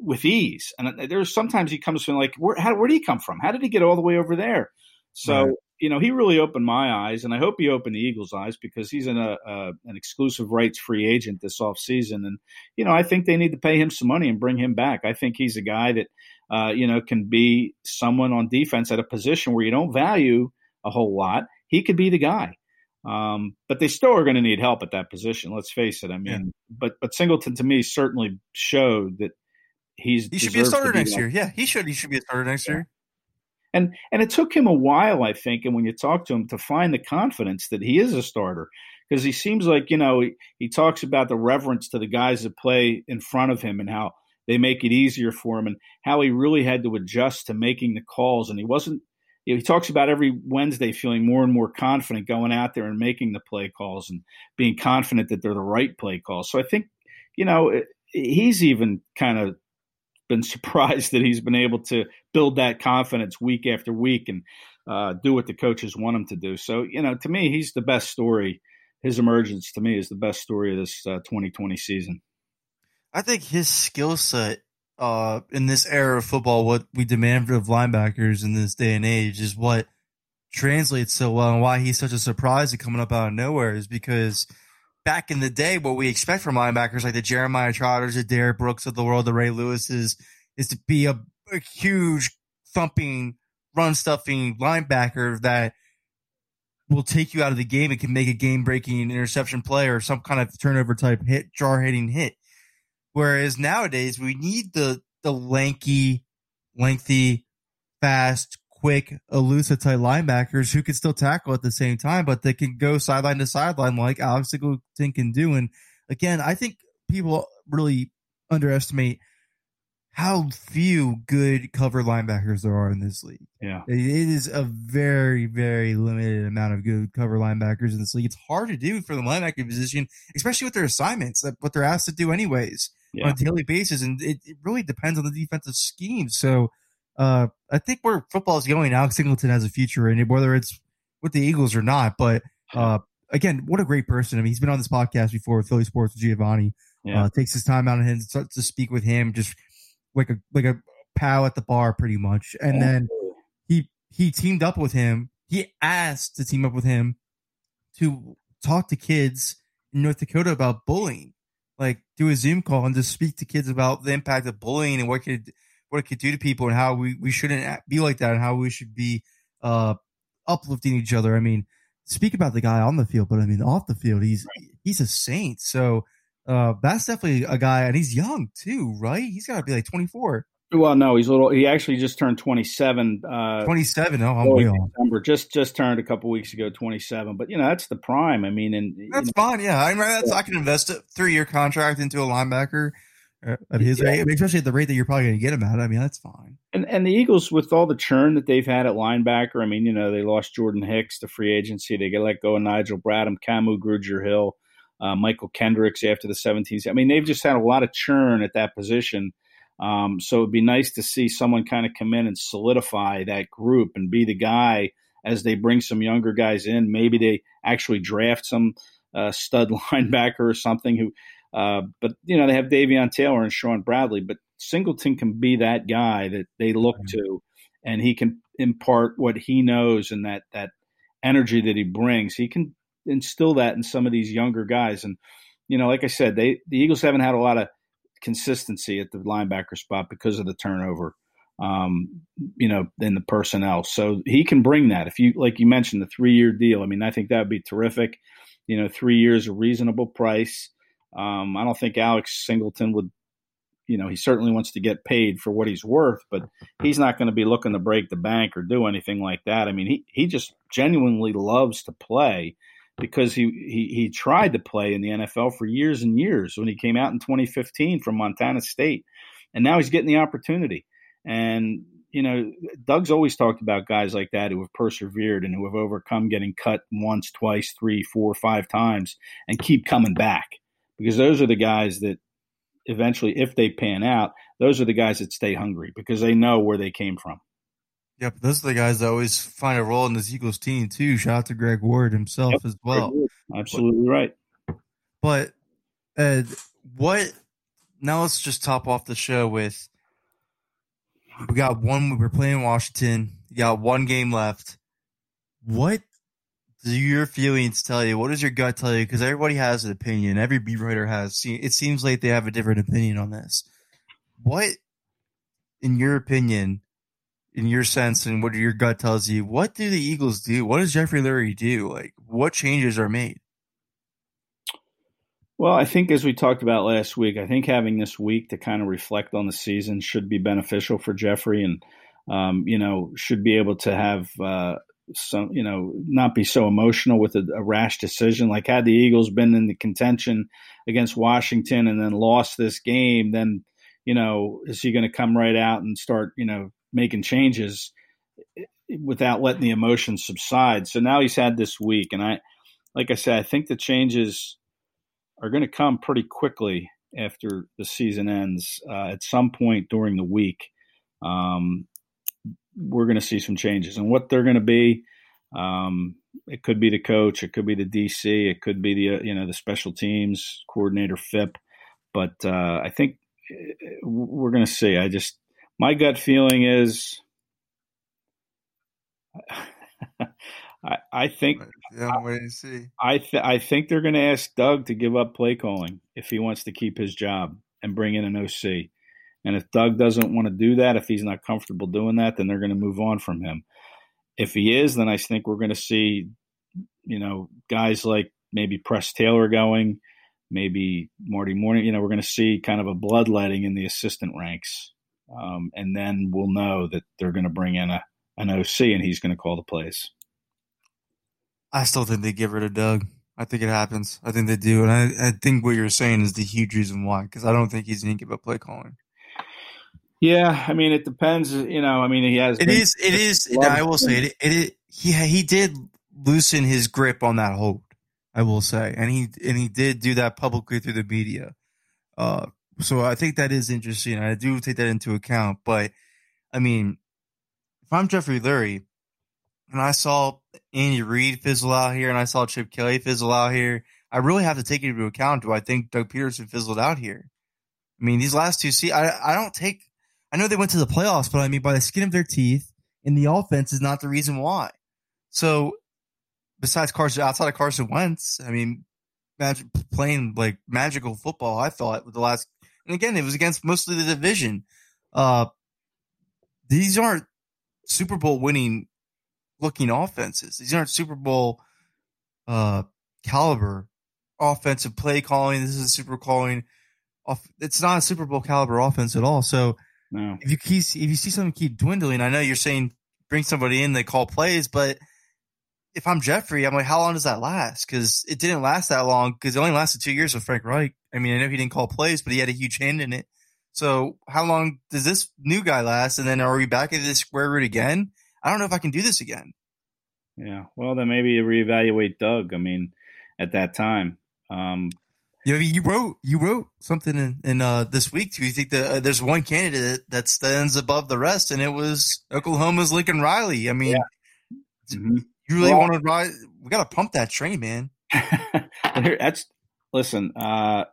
with ease. And uh, there's sometimes he comes from like, where, how, where did he come from? How did he get all the way over there? So right. you know, he really opened my eyes, and I hope he opened the Eagles' eyes because he's in a, a an exclusive rights free agent this off season, and you know, I think they need to pay him some money and bring him back. I think he's a guy that uh, you know can be someone on defense at a position where you don't value a whole lot. He could be the guy. Um, but they still are going to need help at that position. Let's face it. I mean, yeah. but but Singleton to me certainly showed that he's he should be a starter next year. Yeah, he should. He should be a starter next yeah. year. And and it took him a while, I think, and when you talk to him, to find the confidence that he is a starter because he seems like you know he, he talks about the reverence to the guys that play in front of him and how they make it easier for him and how he really had to adjust to making the calls and he wasn't you know, he talks about every Wednesday feeling more and more confident going out there and making the play calls and being confident that they're the right play calls. So I think, you know, he's even kind of been [laughs] surprised that he's been able to build that confidence week after week and uh, do what the coaches want him to do. So, you know, to me, he's the best story. His emergence to me is the best story of this uh, 2020 season. I think his skill set uh, in this era of football, what we demand of linebackers in this day and age is what translates so well and why he's such a surprise at coming up out of nowhere is because – back in the day, what we expect from linebackers like the Jeremiah Trotters, the Derrick Brooks of the world, the Ray Lewis's, is to be a, a huge thumping, run stuffing linebacker that will take you out of the game and can make a game breaking interception play or some kind of turnover type hit, jar hitting hit. Whereas nowadays we need the the lanky, lengthy, fast, quick, elusive type linebackers who can still tackle at the same time, but they can go sideline to sideline like Alex Singleton can do. And again, I think people really underestimate how few good cover linebackers there are in this league. Yeah. It is a very, very limited amount of good cover linebackers in this league. It's hard to do for the linebacker position, especially with their assignments, what they're asked to do anyways yeah. on a daily basis. And it, it really depends on the defensive scheme. So uh, I think where football is going, Alex Singleton has a future in it, whether it's with the Eagles or not. But [laughs] uh, again, what a great person. I mean, he's been on this podcast before with Philly Sports with Giovanni. Yeah. Uh, takes his time out of him to, to speak with him, just like a like a pal at the bar, pretty much. And then he he teamed up with him. He asked to team up with him to talk to kids in North Dakota about bullying, like do a Zoom call and just speak to kids about the impact of bullying and what could what it could do to people and how we, we shouldn't be like that and how we should be uh, uplifting each other. I mean, speak about the guy on the field, but I mean off the field, he's he's a saint. So uh, that's definitely a guy, and he's young too, right? He's got to be like twenty four. Well, no, he's a little. He actually just turned twenty seven. Uh, twenty seven. Oh, I'm off. Just just turned a couple weeks ago, twenty seven. But you know, that's the prime. I mean, and that's you know, fine. Yeah, I mean, that's. I can invest a three year contract into a linebacker at his yeah. rate, especially at the rate that you're probably going to get him at. I mean, that's fine. And and the Eagles, with all the churn that they've had at linebacker, I mean, you know, they lost Jordan Hicks to free agency. They get let go of Nigel Bradham, Kamu Grugier-Hill, uh, Mychal Kendricks after the 17th. I mean, they've just had a lot of churn at that position. Um, so it'd be nice to see someone kind of come in and solidify that group and be the guy as they bring some younger guys in. Maybe they actually draft some uh, stud [laughs] linebacker or something who uh, but you know they have Davion Taylor and Shaun Bradley, but Singleton can be that guy that they look to, and he can impart what he knows and that that energy that he brings. He can instill that in some of these younger guys, and you know, like I said, they the Eagles haven't had a lot of consistency at the linebacker spot because of the turnover. Um, you know, in the personnel, so he can bring that. If you like, you mentioned the three year deal. I mean, I think that would be terrific. You know, three years, a reasonable price um, I don't think Alex Singleton would, you know, he certainly wants to get paid for what he's worth, but he's not going to be looking to break the bank or do anything like that. I mean, he, he just genuinely loves to play because he, he, he tried to play in the NFL for years and years when he came out in 2015 from Montana State. And now he's getting the opportunity. And, you know, Doug's always talked about guys like that who have persevered and who have overcome getting cut once, twice, three, four, five times and keep coming back because those are the guys that eventually, if they pan out, those are the guys that stay hungry because they know where they came from. Yep, those are the guys that always find a role in this Eagles team too. Shout out to Greg Ward himself yep, as well. Absolutely but, right. But Ed, what? Now let's just top off the show with. We got one. We were playing Washington. You got one game left. what your feelings tell you? What does your gut tell you? Because everybody has an opinion. Every beat writer has. It seems like they have a different opinion on this. What, in your opinion, in your sense, and what your gut tells you, what do the Eagles do? What does Jeffrey Lurie do? Like, what changes are made? Well, I think as we talked about last week, I think having this week to kind of reflect on the season should be beneficial for Jeffrey, and um, you know should be able to have uh, some, you know, not be so emotional with a, a, rash decision. Like had the Eagles been in the contention against Washington and then lost this game, then you know is he going to come right out and start you know making changes without letting the emotions subside? So now he's had this week, and I, like I said, I think the changes are going to come pretty quickly after the season ends. Uh, at some point during the week, um, we're going to see some changes, and what they're going to be. Um, it could be the coach, it could be the DC, it could be the uh, you know the special teams coordinator, Fipp. But uh, I think uh, we're going to see. I just my gut feeling is. [laughs] I, I think yeah, wait and see. I th- I think they're going to ask Doug to give up play calling if he wants to keep his job and bring in an OC. And if Doug doesn't want to do that, if he's not comfortable doing that, then they're going to move on from him. If he is, then I think we're going to see, you know, guys like maybe Press Taylor going, maybe Marty Mornhinweg. You know, we're going to see kind of a bloodletting in the assistant ranks, um, and then we'll know that they're going to bring in a an OC and he's going to call the plays. I still think they give rid of Doug. I think it happens. I think they do, and I, I think what you're saying is the huge reason why. Because I don't think he's going to give up play calling. Yeah, I mean, it depends. You know, I mean, he has. It is. It is. I will say it. It. it he he did loosen his grip on that hold. I will say, and he and he did do that publicly through the media. Uh, so I think that is interesting. I do take that into account. But I mean, if I'm Jeffrey Lurie, and I saw Andy Reid fizzle out here, and I saw Chip Kelly fizzle out here, I really have to take into account. Do I think Doug Pederson fizzled out here? I mean, these last two see, I I don't take I know they went to the playoffs, but I mean, by the skin of their teeth, and the offense is not the reason why. So, besides Carson, outside of Carson Wentz, I mean, magic, playing like magical football, I thought with the last, and again, it was against mostly the division. Uh, these aren't Super Bowl winning looking offenses. These aren't Super Bowl uh, caliber offensive play calling. This is super calling. It's not a Super Bowl caliber offense at all. So no. If you keep, if you see something keep dwindling, I know you're saying bring somebody in, they call plays, but if I'm Jeffrey, I'm like, how long does that last? Because it didn't last that long. Because it only lasted two years with Frank Reich. I mean, I know he didn't call plays, but he had a huge hand in it. So how long does this new guy last? And then are we back at this square root again? I don't know if I can do this again. Yeah. Well, then maybe reevaluate Doug. I mean, at that time. Um, you know, you wrote you wrote something in, in uh, this week. Do you think that uh, there's one candidate that stands above the rest, and it was Oklahoma's Lincoln Riley? I mean, yeah. mm-hmm. you really well, want to ride? We got to pump that train, man. [laughs] That's listen. Uh,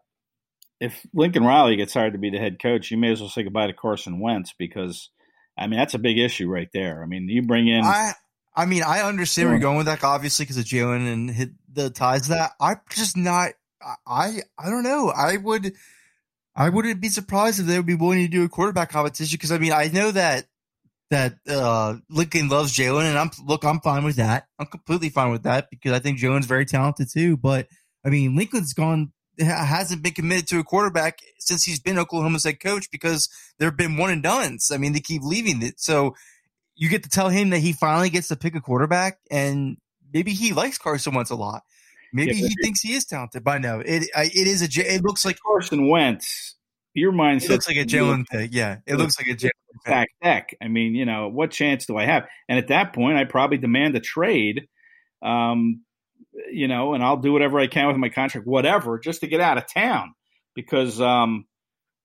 if Lincoln Riley gets hired to be the head coach, you may as well say goodbye to Carson Wentz because, I mean, that's a big issue right there. I mean, you bring in. I, I mean, I understand yeah. where you're going with that, obviously, because of Jalen and hit the ties. That I'm just not I I don't know. I would I wouldn't be surprised if they would be willing to do a quarterback competition because I mean I know that that uh, Lincoln loves Jalen and I'm look I'm fine with that. I'm completely fine with that because I think Jalen's very talented too. But I mean Lincoln's gone hasn't been committed to a quarterback since he's been Oklahoma's head coach because there have been one and done's. I mean they keep leaving it. So you get to tell him that he finally gets to pick a quarterback and maybe he likes Carson Wentz a lot. Maybe yeah, he thinks he is talented, by now. it it is a. It looks like Carson Wentz. Your mindset it looks like a Jalen pick. Yeah, it looks like a Jalen back deck. I mean, you know, what chance do I have? And at that point, I probably demand a trade. Um, you know, and I'll do whatever I can with my contract, whatever, just to get out of town, because um,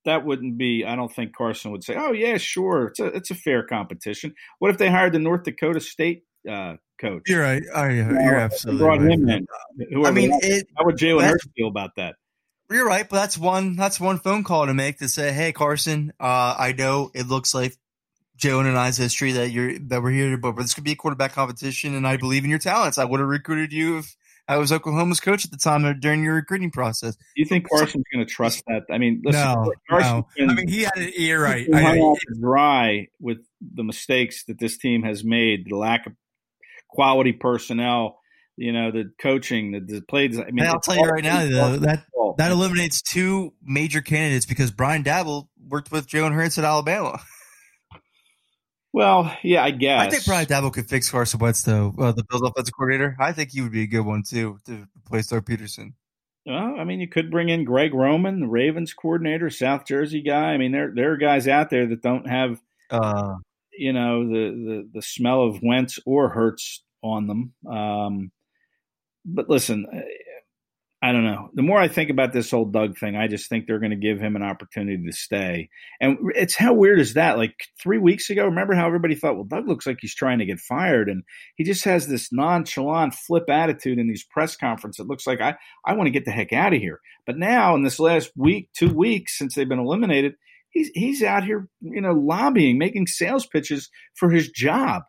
that wouldn't be. I don't think Carson would say, "Oh yeah, sure, it's a it's a fair competition." What if they hired the North Dakota State uh, coach. You're right. Oh, yeah, you are absolutely brought right. him in. Whoever I mean, it, how would Jalen Hurts feel about that? You're right, but that's one that's one phone call to make to say, "Hey, Carson, uh, I know it looks like Joe and I's history that you're that we're here, but this could be a quarterback competition, and I believe in your talents. I would have recruited you if I was Oklahoma's coach at the time during your recruiting process. Do you think Carson's going to trust that? I mean, listen, no, no. I mean, he had an ear right. I mean, dry with the mistakes that this team has made, the lack of quality personnel, you know, the coaching, the, the plays. I mean, I'll tell you right now, though, that that eliminates two major candidates because Brian Daboll worked with Jalen Hurts at Alabama. Well, yeah, I guess. I think Brian Daboll could fix Carson Wentz, though, uh, the Bills offensive coordinator. I think he would be a good one, too, to replace Doug Pederson. Well, I mean, you could bring in Greg Roman, the Ravens coordinator, South Jersey guy. I mean, there there are guys out there that don't have, uh, you know, the, the the smell of Wentz or Hurts on them. Um, but listen, I don't know. The more I think about this whole Doug thing, I just think they're going to give him an opportunity to stay. And it's how weird is that? Like three weeks ago, remember how everybody thought, well, Doug looks like he's trying to get fired. And he just has this nonchalant flip attitude in these press conferences. It looks like I, I want to get the heck out of here. But now in this last week, two weeks since they've been eliminated, he's, he's out here, you know, lobbying, making sales pitches for his job.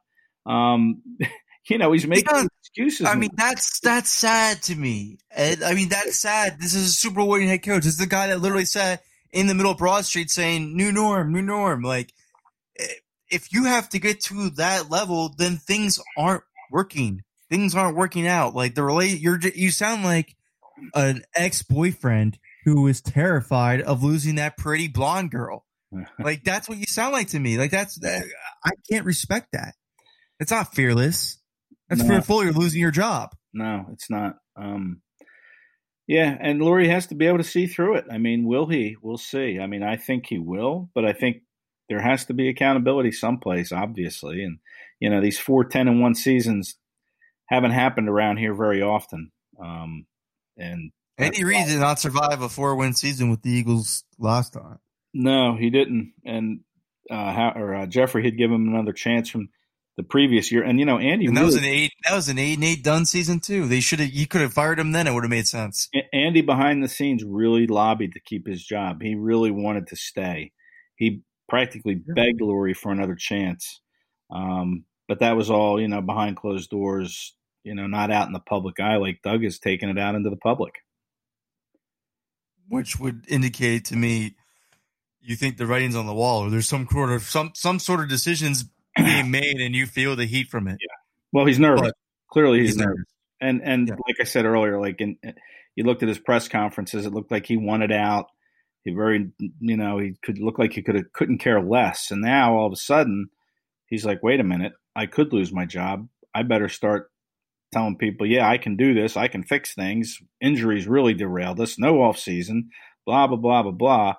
Um, [laughs] you know, he's making yeah, excuses. I mean, that's that's sad to me. And, I mean, that's sad. This is a Super Bowl winning head coach. This is the guy that literally sat in the middle of Broad Street saying "New norm, new norm." Like, eh, if you have to get to that level, then things aren't working. Things aren't working out. Like the relate, you're you sound like an ex boyfriend who is terrified of losing that pretty blonde girl. [laughs] like that's what you sound like to me. Like that's that, I can't respect that. It's not fearless. That's no. fearful. You're losing your job. No, it's not. Um, yeah, and Lurie has to be able to see through it. I mean, will he? We'll see. I mean, I think he will, but I think there has to be accountability someplace, obviously. And you know, these four ten and one seasons haven't happened around here very often. Um, and Andy Reid did not survive a four win season with the Eagles last time. No, he didn't. And uh, how, or uh, Jeffrey had given him another chance from the previous year. And you know, Andy and that really, was an eight that was an eight and eight done season too. They should have you could have fired him then, it would have made sense. Andy behind the scenes really lobbied to keep his job. He really wanted to stay. He practically begged Lurie for another chance. Um, but that was all, you know, behind closed doors, you know, not out in the public eye like Doug is taking it out into the public. Which would indicate to me you think the writing's on the wall or there's some sort of some some sort of decisions being [clears throat] made and you feel the heat from it. Yeah. Well, he's nervous. But Clearly, he's, he's nervous. nervous. And and yeah. like I said earlier, like in you looked at his press conferences, it looked like he wanted out. He very, you know, he could look like he could have couldn't care less. And now all of a sudden, he's like, wait a minute, I could lose my job. I better start telling people, yeah, I can do this. I can fix things. Injuries really derailed us. No off season. Blah blah blah blah blah.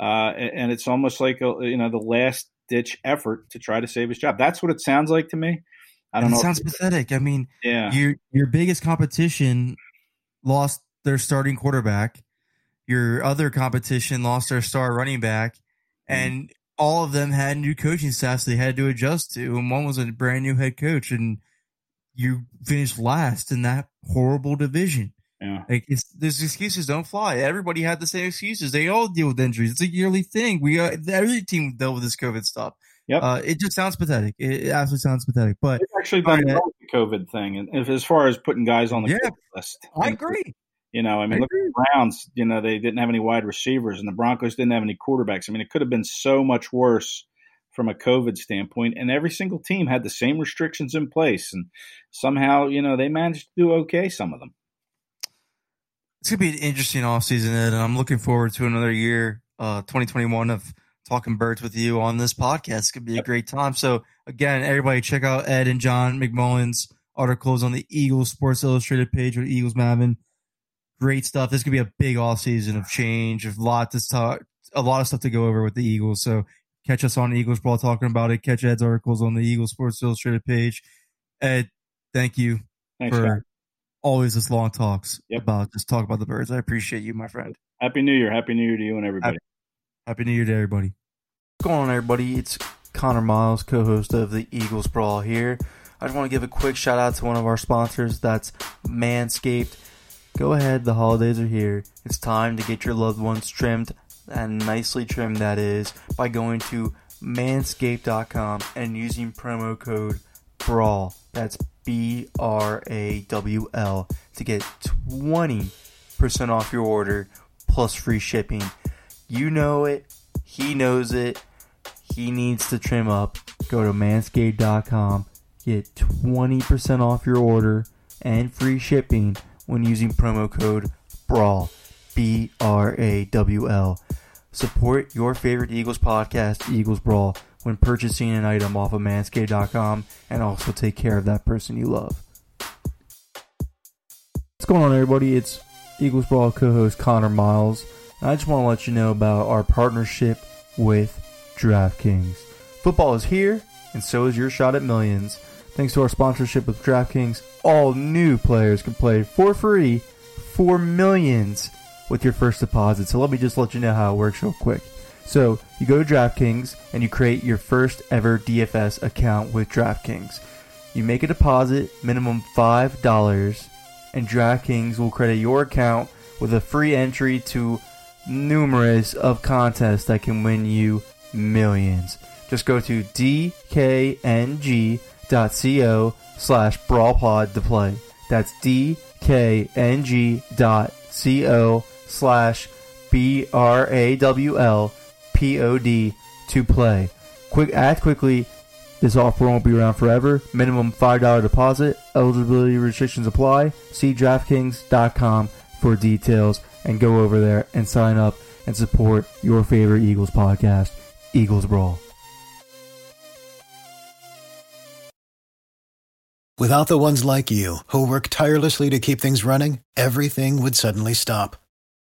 Uh, and it's almost like a, you know the last ditch effort to try to save his job. That's what it sounds like to me. I don't it know. Sounds pathetic. I mean, yeah, your your biggest competition lost their starting quarterback. Your other competition lost their star running back, mm-hmm. and all of them had new coaching staffs they had to adjust to, and one was a brand new head coach, and you finished last in that horrible division. Yeah. Like it's, these excuses don't fly. Everybody had the same excuses. They all deal with injuries. It's a yearly thing. We uh, every team dealt with this COVID stuff. Yep. Uh, it just sounds pathetic. It, absolutely sounds pathetic. But it's actually done uh, the COVID thing, and if, as far as putting guys on the yeah, list, I agree. You know, I mean, I look agree. at the Browns. You know, they didn't have any wide receivers, and the Broncos didn't have any quarterbacks. I mean, it could have been so much worse from a COVID standpoint, and every single team had the same restrictions in place, and somehow, you know, they managed to do okay. Some of them it's gonna be an interesting offseason, Ed, and I'm looking forward to another year, uh, 2021 of talking birds with you on this podcast. It's gonna be a great time. So again, everybody check out Ed and John McMullen's articles on the Eagles Sports Illustrated page with Eagles Maven. Great stuff. This could be a big off season of change, of lot to talk, a lot of stuff to go over with the Eagles. So catch us on Eagles Brawl talking about it. Catch Ed's articles on the Eagles Sports Illustrated page. Ed, thank you Thanks, for always this long talks yep. about just talk about the birds. I appreciate you, my friend. Happy New Year. Happy New Year to you and everybody. Happy, Happy New Year to everybody. What's going on, everybody? It's Connor Miles, co host of the Eagles Brawl here. I just want to give a quick shout out to one of our sponsors. That's Manscaped. Go ahead, the holidays are here. It's time to get your loved ones trimmed and nicely trimmed, that is, by going to manscaped.com and using promo code BRAWL, that's B R A W L, to get 20% off your order plus free shipping. You know it, he knows it, he needs to trim up. Go to manscaped.com, get 20% off your order and free shipping when using promo code BRAWL, B R A W L. Support your favorite Eagles podcast, Eagles Brawl, when purchasing an item off of manscaped.com and also take care of that person you love. What's going on, everybody? It's Eagles Brawl co host Connor Miles. And I just want to let you know about our partnership with DraftKings. Football is here, and so is your shot at millions. Thanks to our sponsorship with DraftKings, all new players can play for free for millions with your first deposit. So let me just let you know how it works real quick. So you go to DraftKings and you create your first ever DFS account with DraftKings. You make a deposit, minimum $5, and DraftKings will credit your account with a free entry to numerous of contests that can win you millions. Just go to dkng.co slash brawlpod to play. That's dkng.co slash B R A W L P O D to play. Quick act quickly. This offer won't be around forever. Minimum $5 deposit. Eligibility restrictions apply. See DraftKings.com for details and go over there and sign up and support your favorite Eagles podcast, Eagles Brawl. Without the ones like you, who work tirelessly to keep things running, everything would suddenly stop.